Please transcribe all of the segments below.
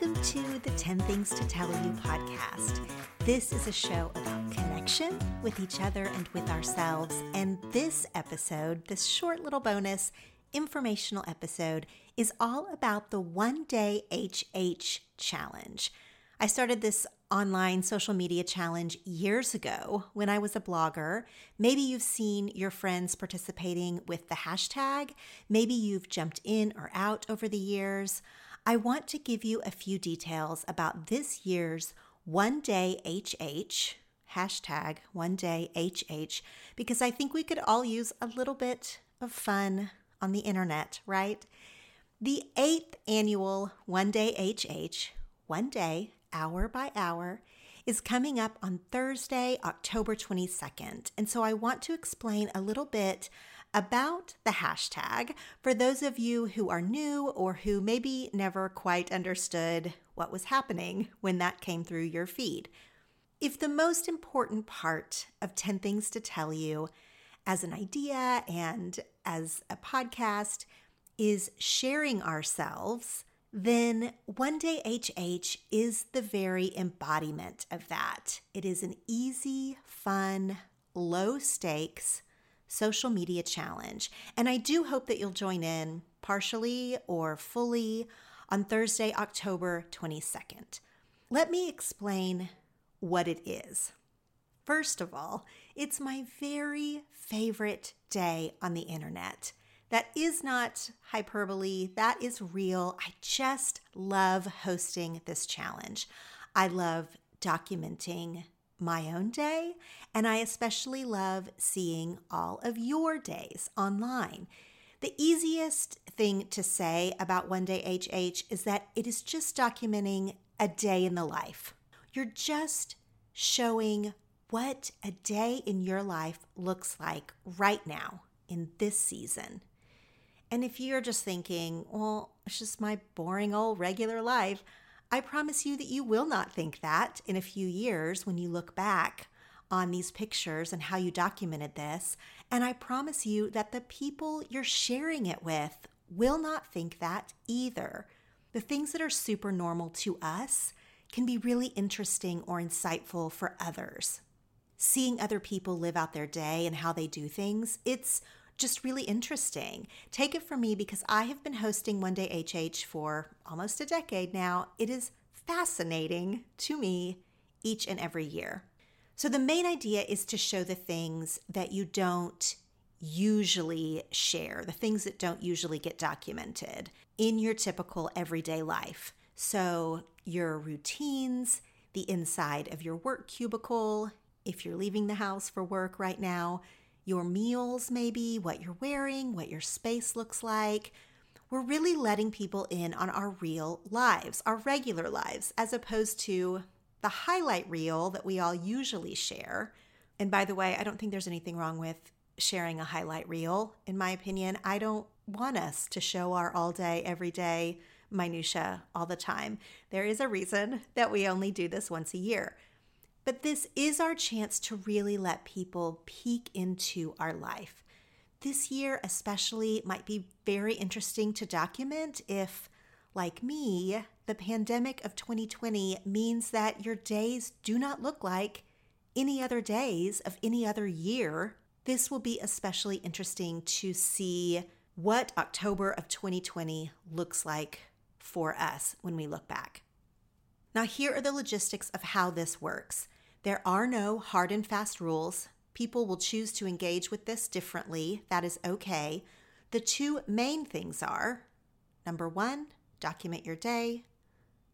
Welcome to the 10 Things to Tell You podcast. This is a show about connection with each other and with ourselves. And this episode, this short little bonus informational episode, is all about the One Day HH Challenge. I started this online social media challenge years ago when I was a blogger. Maybe you've seen your friends participating with the hashtag. Maybe you've jumped in or out over the years. I want to give you a few details about this year's One Day HH, hashtag One Day HH, because I think we could all use a little bit of fun on the internet, right? The eighth annual One Day HH, one day, hour by hour, is coming up on Thursday, October 22nd. And so I want to explain a little bit about the hashtag for those of you who are new or who maybe never quite understood what was happening when that came through your feed. If the most important part of 10 Things to Tell You as an idea and as a podcast is sharing ourselves, then One Day HH is the very embodiment of that. It is an easy, fun, low stakes, social media challenge. And I do hope that you'll join in partially or fully on Thursday, October 22nd. Let me explain what it is. First of all, it's my very favorite day on the internet. That is not hyperbole, that is real. I just love hosting this challenge. I love documenting my own day, and I especially love seeing all of your days online. The easiest thing to say about One Day HH is that it is just documenting a day in the life. You're just showing what a day in your life looks like right now in this season. And if you're just thinking, well, it's just my boring old regular life, I promise you that you will not think that in a few years when you look back on these pictures and how you documented this. And I promise you that the people you're sharing it with will not think that either. The things that are super normal to us can be really interesting or insightful for others. Seeing other people live out their day and how they do things, it's just really interesting. Take it from me because I have been hosting One Day HH for almost a decade now. It is fascinating to me each and every year. So, the main idea is to show the things that you don't usually share, the things that don't usually get documented in your typical everyday life. So, your routines, the inside of your work cubicle, if you're leaving the house for work right now, your meals, maybe, what you're wearing, what your space looks like. We're really letting people in on our real lives, our regular lives, as opposed to the highlight reel that we all usually share. And by the way, I don't think there's anything wrong with sharing a highlight reel. In my opinion, I don't want us to show our all day, every day minutia all the time. There is a reason that we only do this once a year. But this is our chance to really let people peek into our life. This year, especially, might be very interesting to document if, like me, the pandemic of 2020 means that your days do not look like any other days of any other year. This will be especially interesting to see what October of 2020 looks like for us when we look back. Now, here are the logistics of how this works. There are no hard and fast rules. People will choose to engage with this differently. That is okay. The two main things are number one, document your day.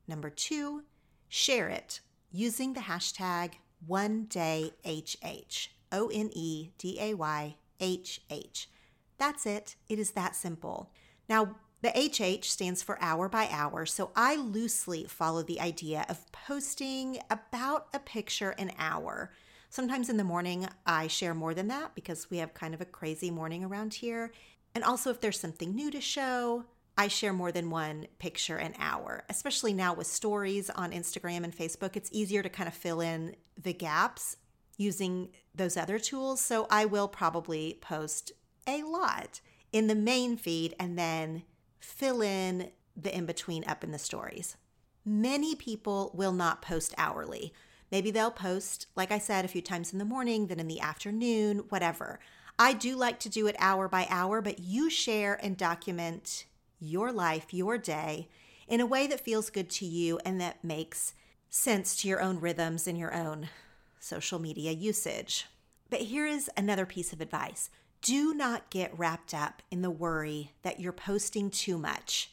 Number two, share it using the hashtag OneDayHH. O N E D A Y H H. That's it. It is that simple. Now, the HH stands for hour by hour, so I loosely follow the idea of posting about a picture an hour. Sometimes in the morning, I share more than that because we have kind of a crazy morning around here. And also, if there's something new to show, I share more than one picture an hour, especially now with stories on Instagram and Facebook. It's easier to kind of fill in the gaps using those other tools. So I will probably post a lot in the main feed and then fill in the in between up in the stories. Many people will not post hourly. Maybe they'll post, like I said, a few times in the morning, then in the afternoon, whatever. I do like to do it hour by hour, but you share and document your life, your day, in a way that feels good to you and that makes sense to your own rhythms and your own social media usage. But here is another piece of advice do not get wrapped up in the worry that you're posting too much.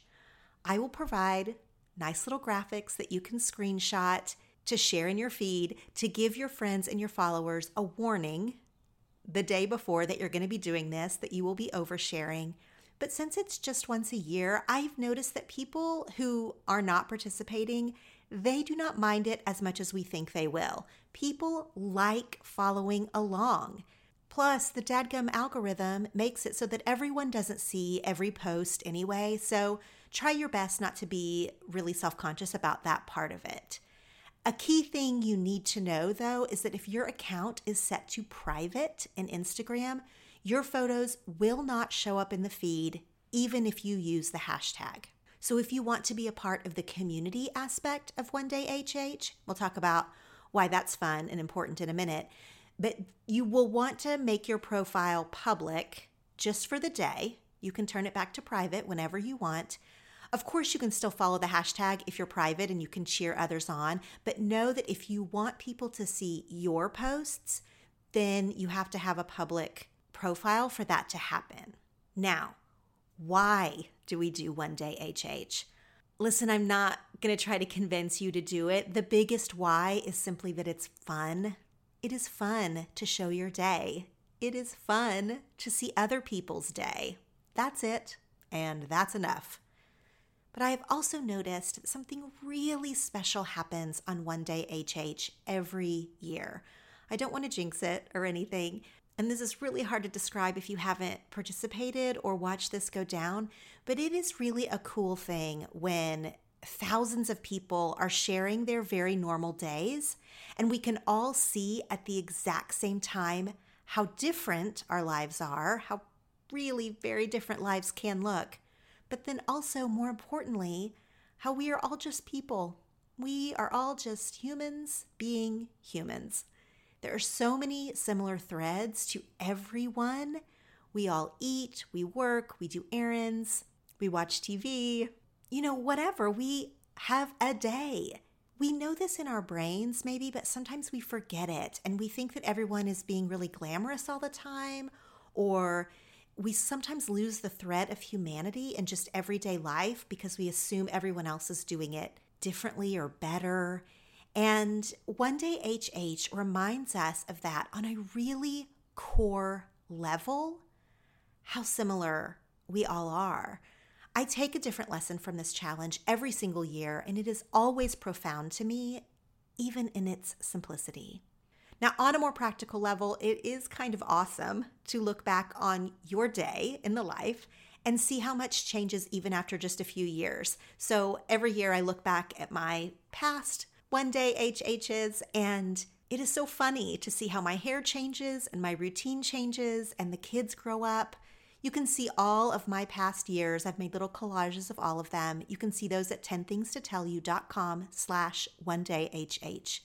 I will provide nice little graphics that you can screenshot to share in your feed to give your friends and your followers a warning the day before that you're going to be doing this, that you will be oversharing. But since it's just once a year, I've noticed that people who are not participating, they do not mind it as much as we think they will. People like following along. Plus, the dadgum algorithm makes it so that everyone doesn't see every post anyway, so try your best not to be really self conscious about that part of it. A key thing you need to know though is that if your account is set to private in Instagram, your photos will not show up in the feed even if you use the hashtag. So if you want to be a part of the community aspect of One Day HH, we'll talk about why that's fun and important in a minute, but you will want to make your profile public just for the day. You can turn it back to private whenever you want. Of course, you can still follow the hashtag if you're private and you can cheer others on, but know that if you want people to see your posts, then you have to have a public profile for that to happen. Now, why do we do one day HH? Listen, I'm not going to try to convince you to do it. The biggest why is simply that it's fun. It is fun to show your day. It is fun to see other people's day. That's it, and that's enough. But I have also noticed something really special happens on One Day HH every year. I don't want to jinx it or anything, and this is really hard to describe if you haven't participated or watched this go down, but it is really a cool thing when thousands of people are sharing their very normal days, and we can all see at the exact same time how different our lives are, how really very different lives can look but then also, more importantly, how we are all just people. We are all just humans being humans. There are so many similar threads to everyone. We all eat, we work, we do errands, we watch TV, you know, whatever. We have a day. We know this in our brains, maybe, but sometimes we forget it and we think that everyone is being really glamorous all the time or we sometimes lose the thread of humanity in just everyday life because we assume everyone else is doing it differently or better. And one day HH reminds us of that on a really core level, how similar we all are. I take a different lesson from this challenge every single year, and it is always profound to me, even in its simplicity. Now, on a more practical level, it is kind of awesome to look back on your day in the life and see how much changes even after just a few years. So every year I look back at my past one day HHs and it is so funny to see how my hair changes and my routine changes and the kids grow up. You can see all of my past years. I've made little collages of all of them. You can see those at 10thingstotellyou.com slash one day HH.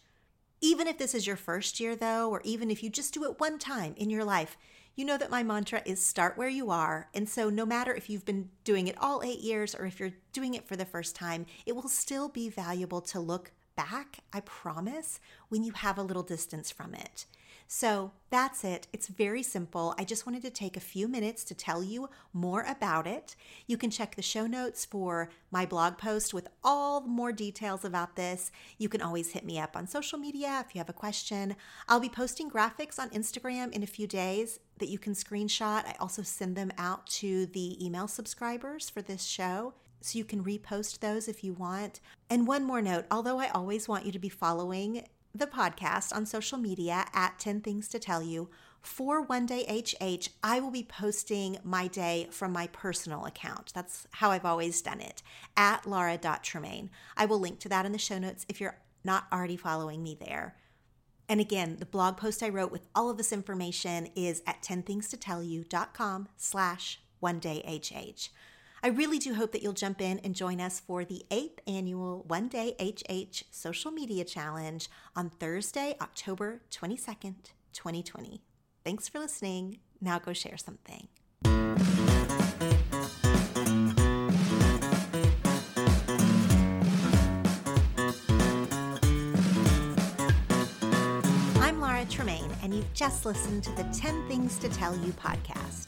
Even if this is your first year, though, or even if you just do it one time in your life, you know that my mantra is start where you are. And so, no matter if you've been doing it all eight years or if you're doing it for the first time, it will still be valuable to look back, I promise, when you have a little distance from it. So that's it. It's very simple. I just wanted to take a few minutes to tell you more about it. You can check the show notes for my blog post with all more details about this. You can always hit me up on social media if you have a question. I'll be posting graphics on Instagram in a few days that you can screenshot. I also send them out to the email subscribers for this show so you can repost those if you want. And one more note although I always want you to be following the podcast on social media at 10 Things to Tell You. For One Day HH, I will be posting my day from my personal account. That's how I've always done it at laura.tremaine. I will link to that in the show notes if you're not already following me there. And again, the blog post I wrote with all of this information is at 10thingstotellyou.com slash one day HH. I really do hope that you'll jump in and join us for the eighth annual One Day HH Social Media Challenge on Thursday, October 22nd, 2020. Thanks for listening. Now go share something. I'm Laura Tremaine, and you've just listened to the 10 Things to Tell You podcast.